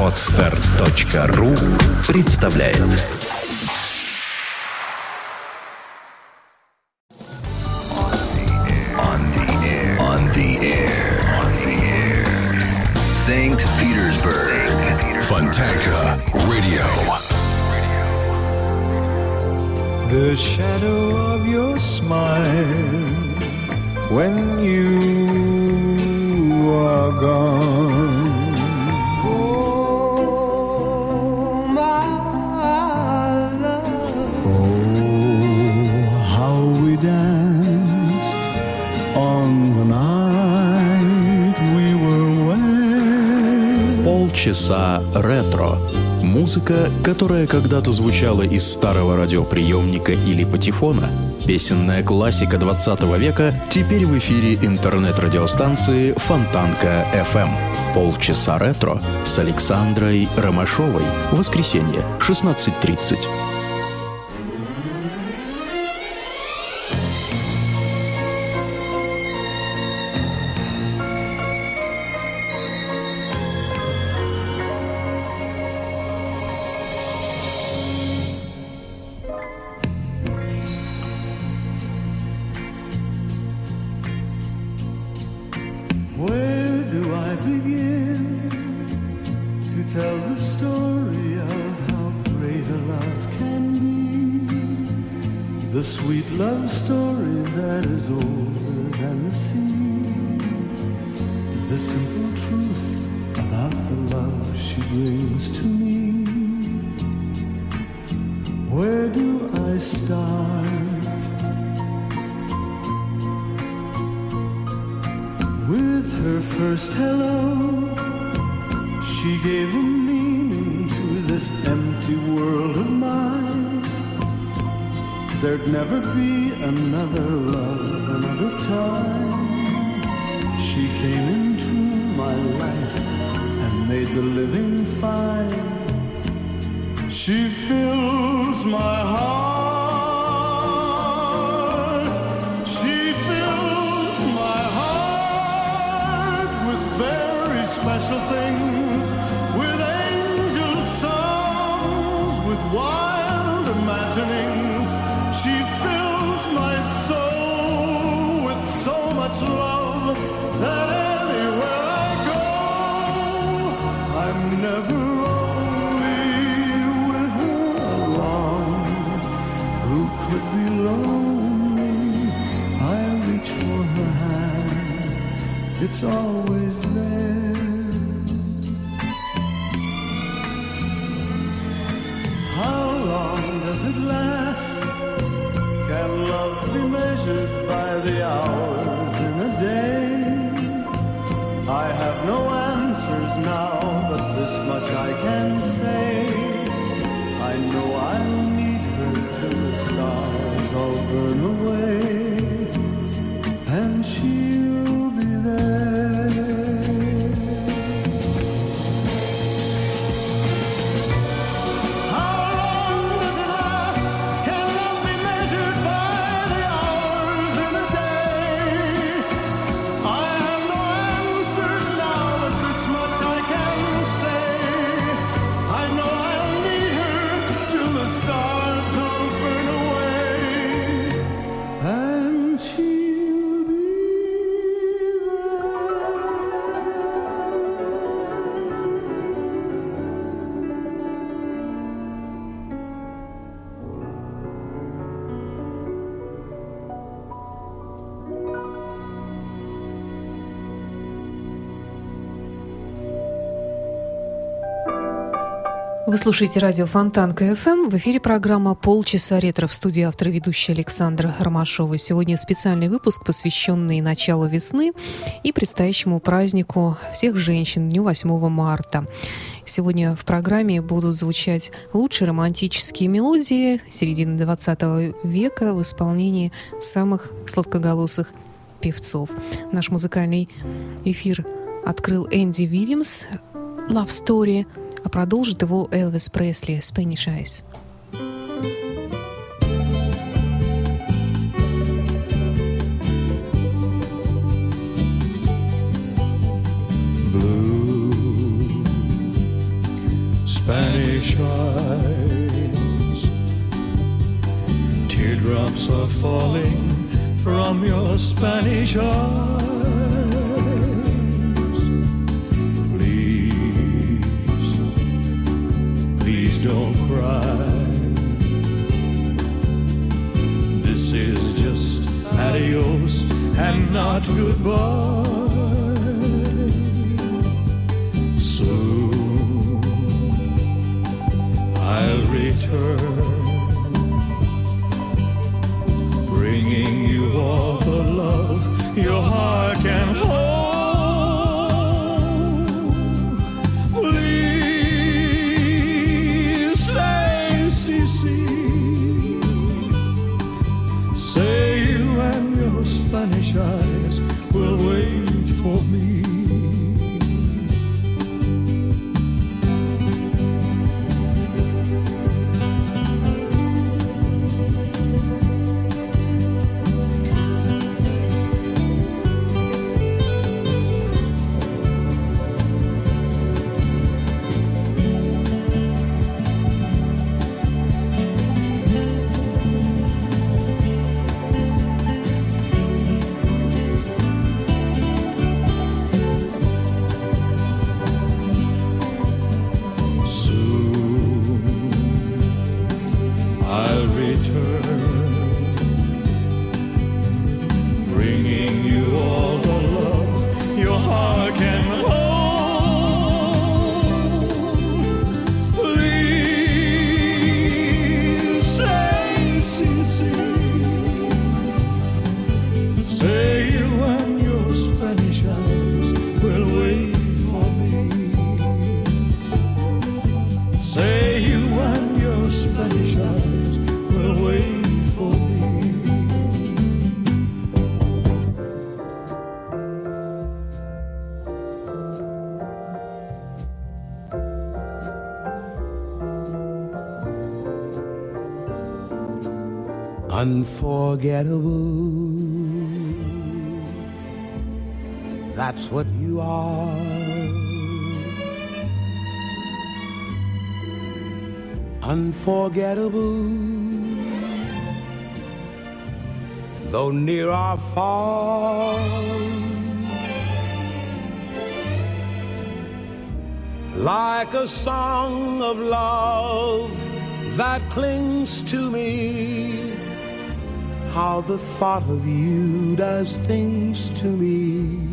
Отстар.ру представляет On the air. On the air. St. Petersburg. Fontanka Radio. The shadow of your smile when you Полчаса ретро. Музыка, которая когда-то звучала из старого радиоприемника или патефона. Песенная классика 20 века теперь в эфире интернет-радиостанции Фонтанка FM. Полчаса ретро с Александрой Ромашовой. Воскресенье, 16.30. to me. Where do I start? With her first hello, she gave a meaning to this empty world of mine. There'd never be another love, another time. She came into my life made the living fine. She fills my heart. She fills my heart with very special things, with angel songs, with wild imaginings. She fills my soul with so much love that anywhere I'm never only with her alone. Who could be lonely? I reach for her hand. It's always there. How long does it last? Can love be measured by the this much I can say. I know I'll need her till the stars all burn away, and she'll Вы слушаете радио Фонтанка FM. В эфире программа «Полчаса ретро» в студии автор ведущая Александра Ромашова. Сегодня специальный выпуск, посвященный началу весны и предстоящему празднику всех женщин, Дню 8 марта. Сегодня в программе будут звучать лучшие романтические мелодии середины 20 века в исполнении самых сладкоголосых певцов. Наш музыкальный эфир открыл Энди Вильямс «Love Story», а продолжит его Элвис Пресли «Spanish Eyes». Spanish eyes. Teardrops are falling from your Spanish eyes. Don't cry. This is just adios and not goodbye. Soon I'll return, bringing you all the love your heart can hold. Say you and your Spanish eyes will wait for me. Say you and your Spanish eyes will wait for me. Unforgettable. That's what you are. Unforgettable. Though near or far. Like a song of love that clings to me how the thought of you does things to me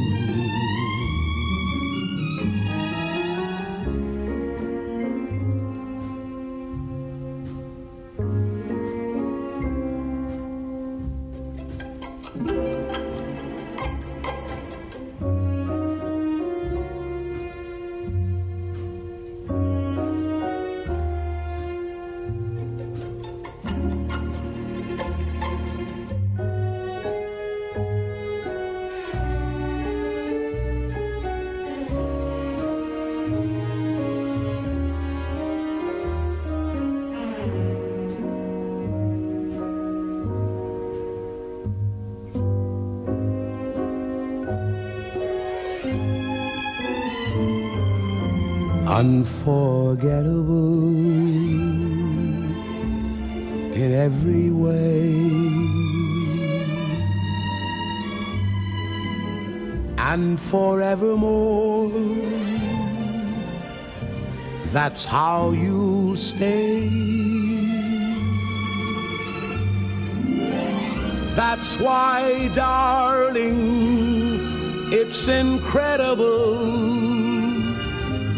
Unforgettable in every way. And forevermore, that's how you'll stay. That's why, darling, it's incredible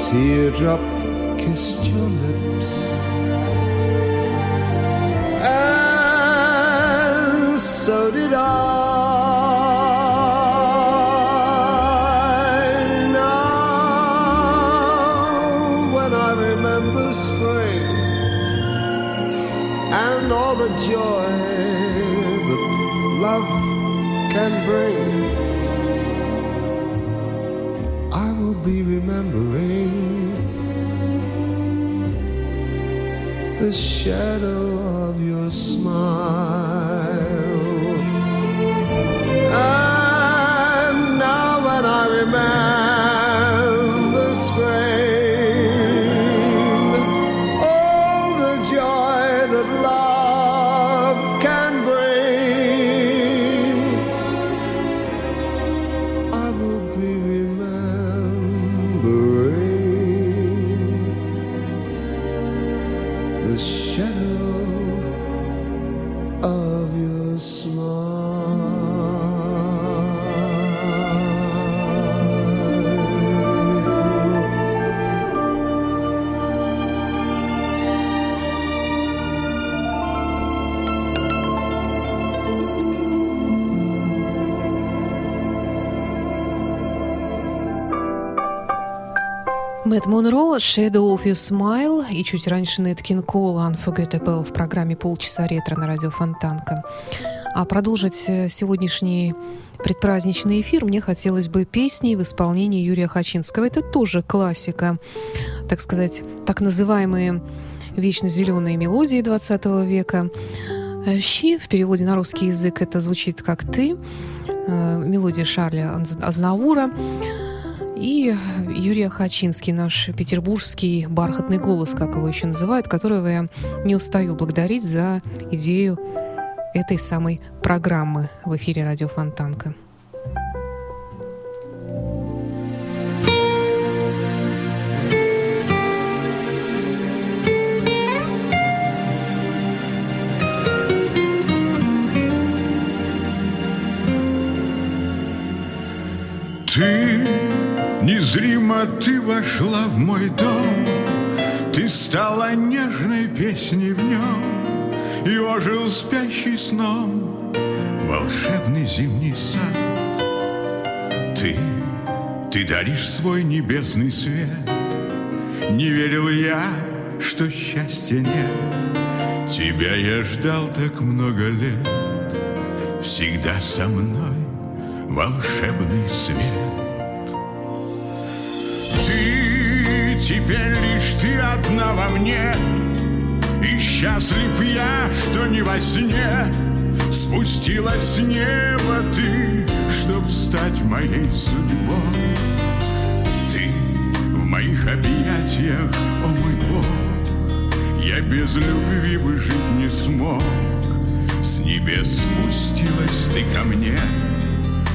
teardrop kissed your lips. Мэтт Монро, Shadow of Your Smile и чуть раньше Нэт Кин Кол, Unforgettable в программе «Полчаса ретро» на радио Фонтанка. А продолжить э, сегодняшний предпраздничный эфир мне хотелось бы песней в исполнении Юрия Хачинского. Это тоже классика, так сказать, так называемые вечно зеленые мелодии 20 века. «Щи» в переводе на русский язык это звучит как «ты», э, мелодия Шарля Азнавура. И Юрий Хачинский, наш петербургский бархатный голос, как его еще называют, которого я не устаю благодарить за идею этой самой программы в эфире радио Фонтанка. Незримо ты вошла в мой дом, Ты стала нежной песней в нем, И ожил спящий сном волшебный зимний сад. Ты, ты даришь свой небесный свет, Не верил я, что счастья нет, Тебя я ждал так много лет, Всегда со мной волшебный свет. Теперь лишь ты одна во мне. И счастлив я, что не во сне. Спустилась с неба ты, Чтоб стать моей судьбой. Ты в моих объятиях, о мой Бог. Я без любви бы жить не смог. С небес спустилась ты ко мне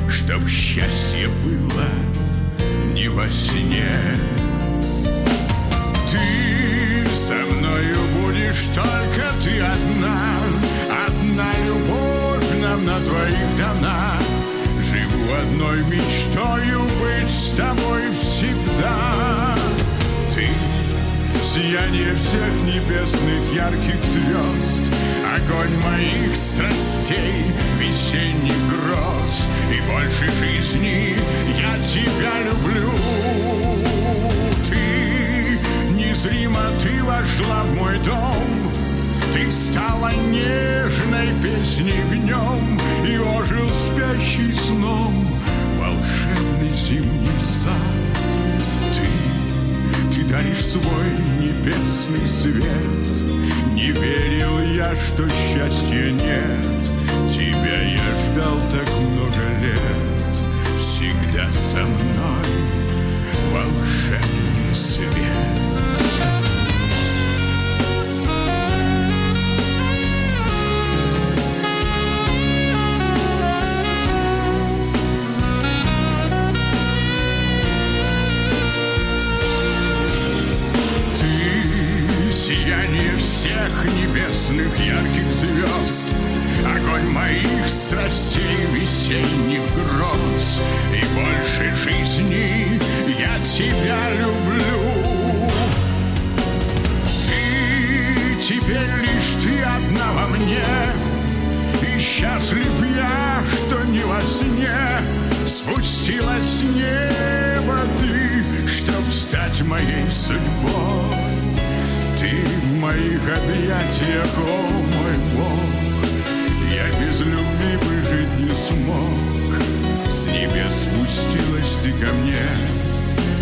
Чтоб счастье было не во сне сияние всех небесных ярких звезд. Огонь моих страстей, весенних гроз. И больше жизни я тебя люблю. Незримо ты вошла в мой дом. Ты стала нежной песней в нем И ожил спящий сном Волшебный зимний сад Даришь свой небесный свет. Не верил я, что счастья нет. Тебя я ждал так много лет. Всегда со мной волшебный свет всех небесных ярких звезд. Огонь моих страстей весенних гроз. И больше жизни я тебя люблю. Ты теперь лишь ты одна во мне. И счастлив я, что не во сне. Спустилась с неба ты, чтоб стать моей судьбой ты в моих объятиях, о мой Бог, Я без любви бы жить не смог. С небес спустилась ты ко мне,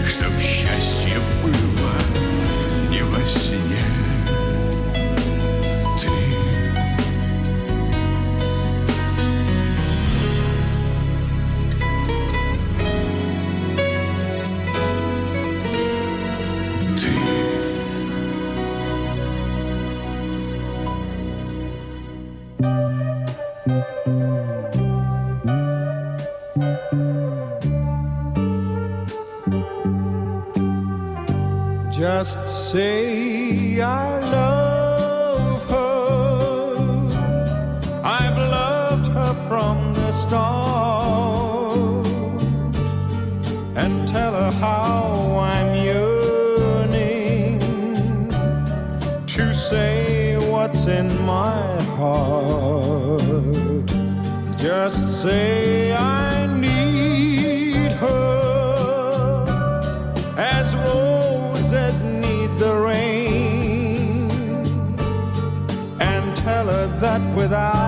Чтоб счастье было не во сне. Just say I love her. I've loved her from the start. Just say I need her as roses need the rain, and tell her that without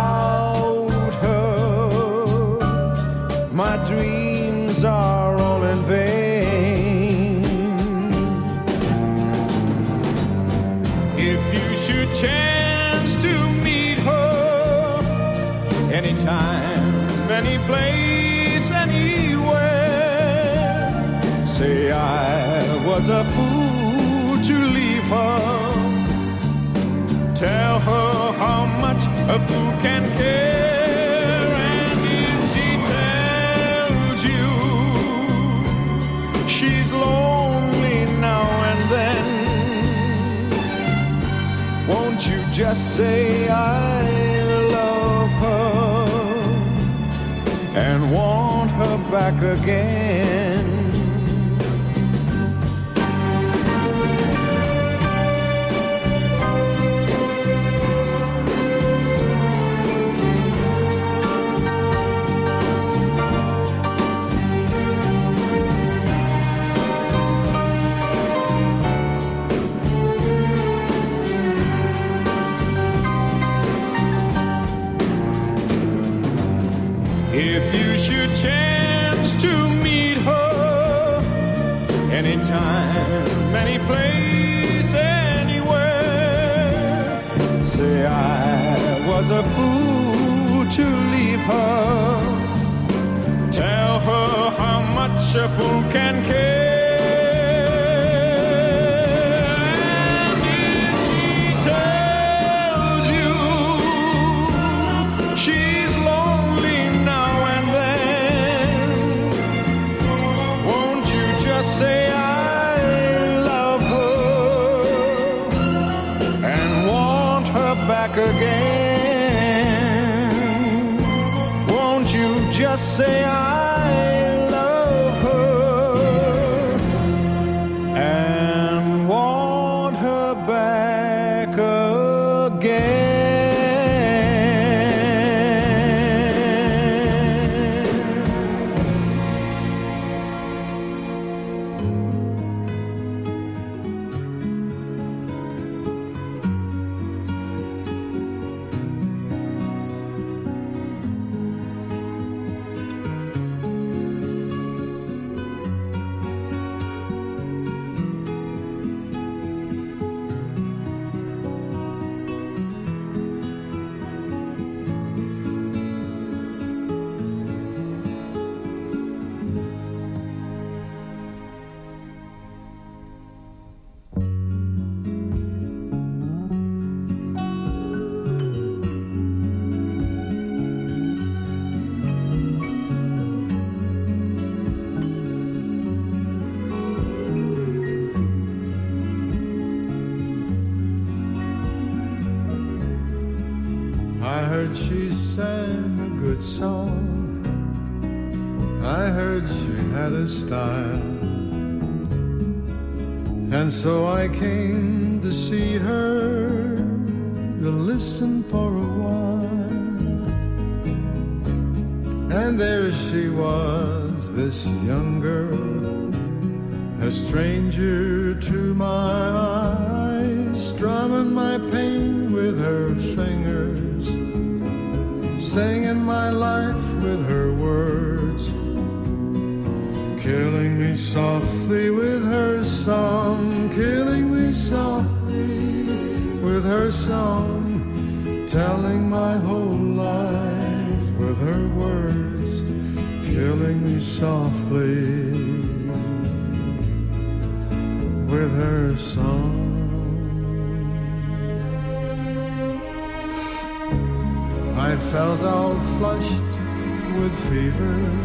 place, anywhere, say I was a fool to leave her. Tell her how much a fool can care, and if she tells you she's lonely now and then, won't you just say I want her back again? Her. Tell her how much a fool can care. She sang a good song. I heard she had a style. And so I came to see her, to listen for a while. And there she was, this young girl, a stranger to killing me softly with her song, killing me softly with her song, telling my whole life with her words, killing me softly with her song. I felt all flushed with fever,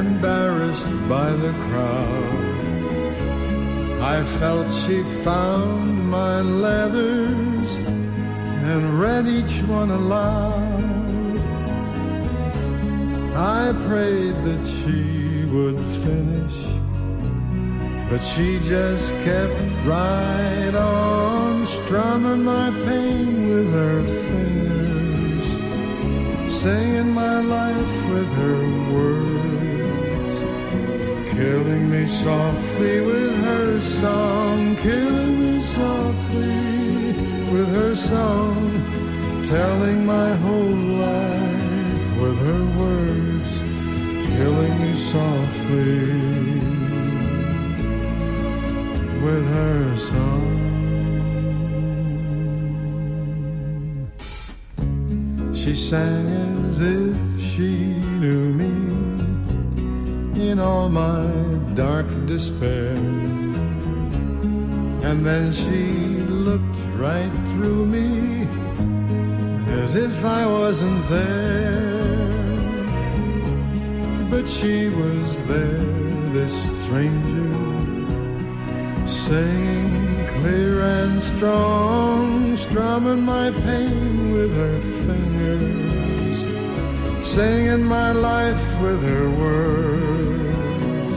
embarrassed by the crowd. I felt she found my letters and read each one aloud. I prayed that she would finish. But she just kept right on strumming my pain with her fingers, singing my life with her words, killing me softly with her song, killing me softly with her song, telling my whole life with her words, killing me softly with her song. She sang as if she knew me in all my dark despair. And then she looked right through me as if I wasn't there. But she was there, this stranger singing clear and strong, strumming my pain with her fingers, singing my life with her words,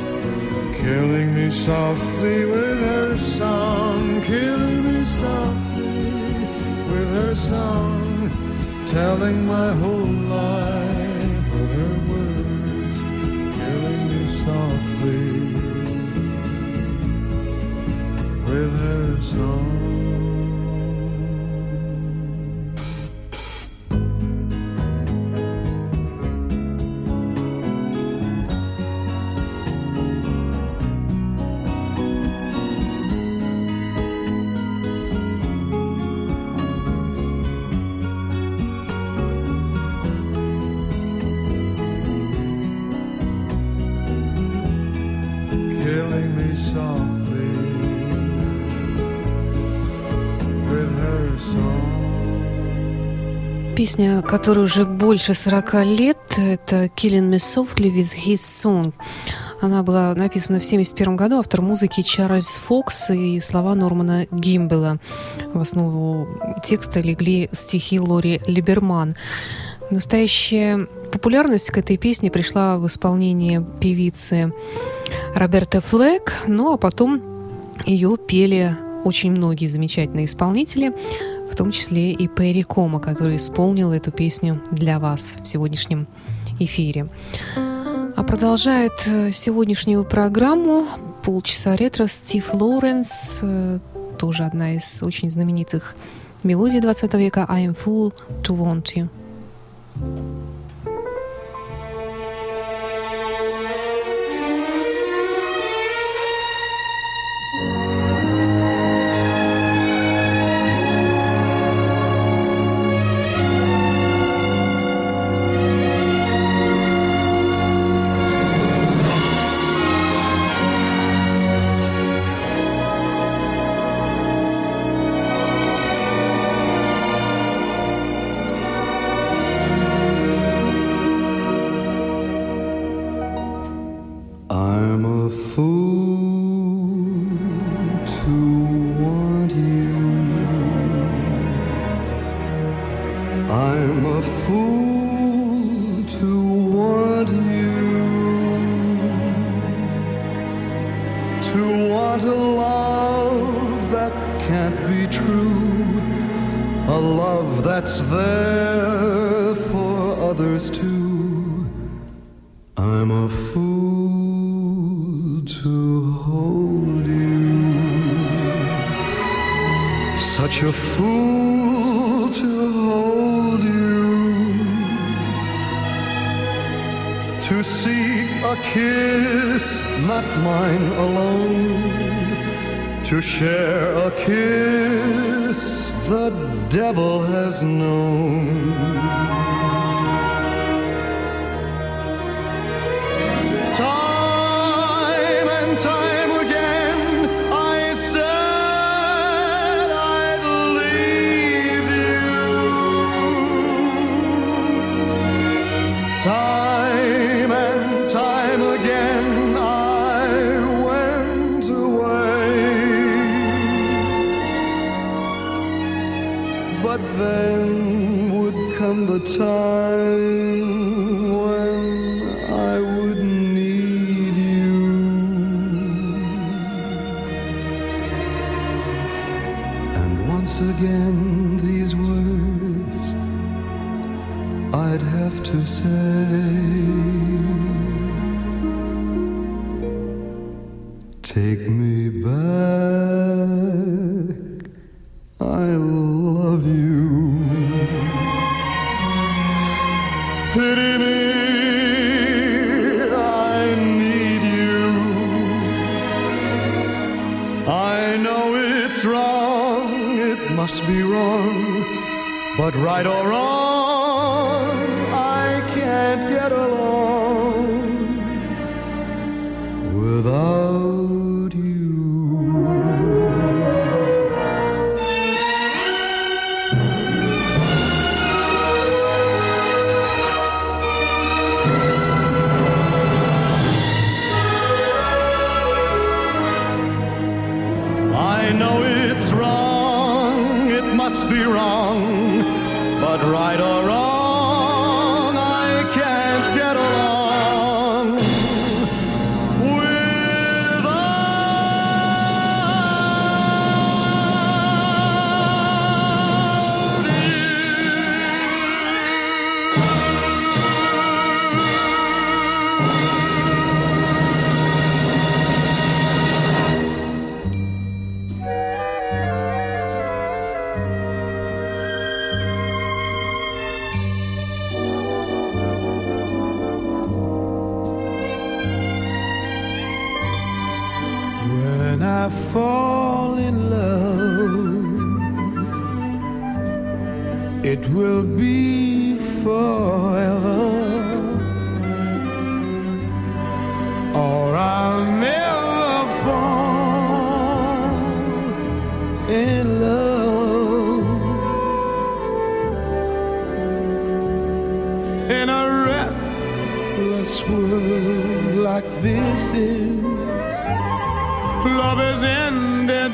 killing me softly with her song, killing me softly with her song, telling my whole life with her words, killing me softly with her song. Песня, которой уже больше 40 лет, это «Killing Me Softly with His Song». Она была написана в 1971 году, автор музыки Чарльз Фокс и слова Нормана Гимбела. В основу текста легли стихи Лори Либерман. Настоящая популярность к этой песне пришла в исполнении певицы Роберта Флэк, ну а потом ее пели очень многие замечательные исполнители в том числе и Перри Кома, который исполнил эту песню для вас в сегодняшнем эфире. А продолжает э, сегодняшнюю программу полчаса ретро Стив Лоуренс, э, тоже одна из очень знаменитых мелодий 20 века «I am full to want you». true, a love that's there for others too. I'm a fool to hold you, such a fool to hold you, to seek a kiss not mine alone. To share a kiss the devil has known. time when I would need you, and once again these words I'd have to say.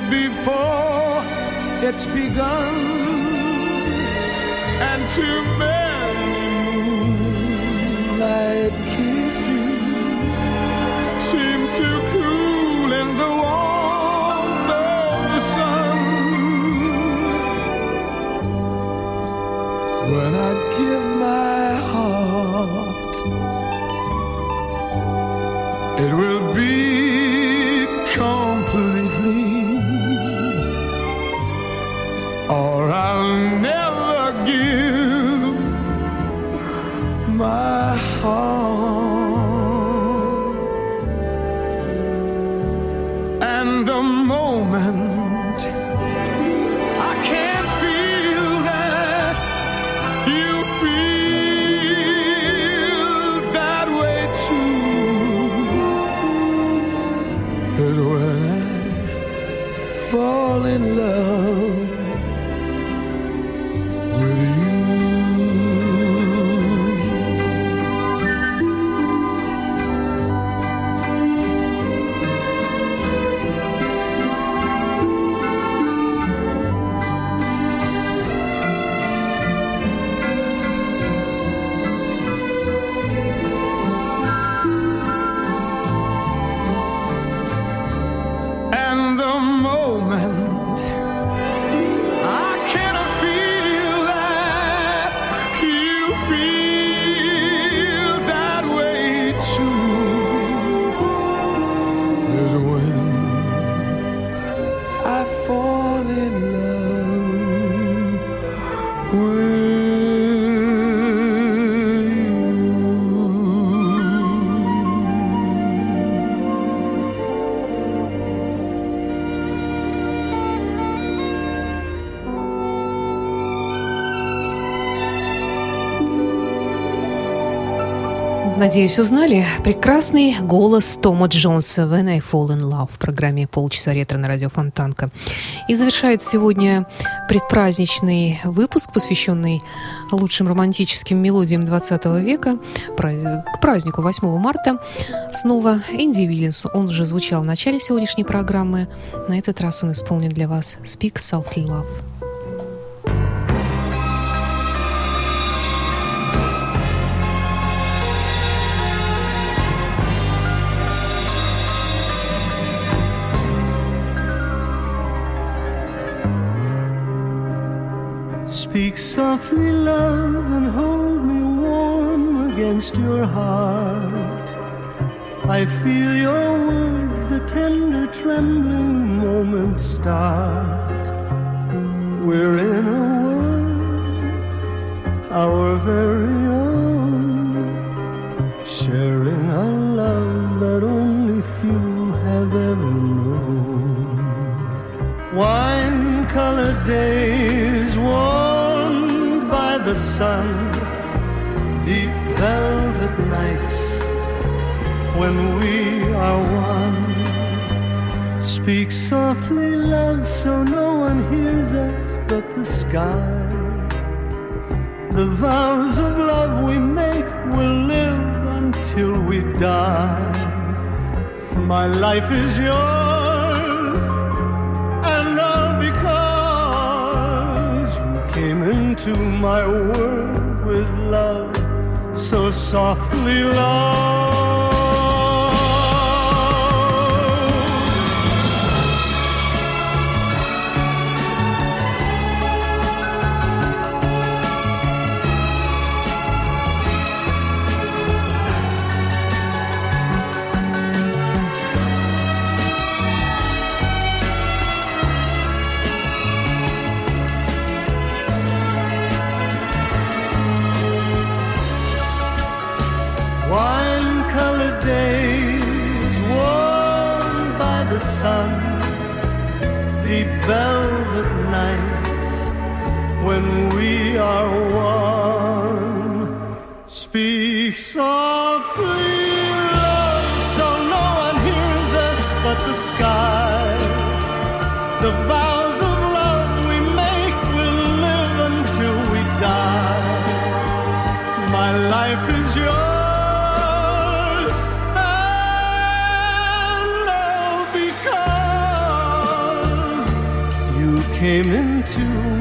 Before it's begun, and too many moonlight kisses seem to cool in the warmth of the sun. When I give my heart, it will be Надеюсь, узнали прекрасный голос Тома Джонса «When I Fall in Love» в программе «Полчаса ретро» на радио Фонтанка. И завершает сегодня предпраздничный выпуск, посвященный лучшим романтическим мелодиям 20 века, к празднику 8 марта. Снова Энди Уильямс, он уже звучал в начале сегодняшней программы. На этот раз он исполнит для вас «Speak Softly Love». Softly, love, and hold me warm against your heart. I feel your words, the tender, trembling moments start. We're in a world, our very own, sharing a love that only few have ever known. Wine colored days the sun, deep velvet nights when we are one. Speak softly, love, so no one hears us but the sky. The vows of love we make will live until we die. My life is yours came into my world with love so softly love sun, deep velvet nights when we are one. Speak softly, love, so no one hears us but the sky. The came into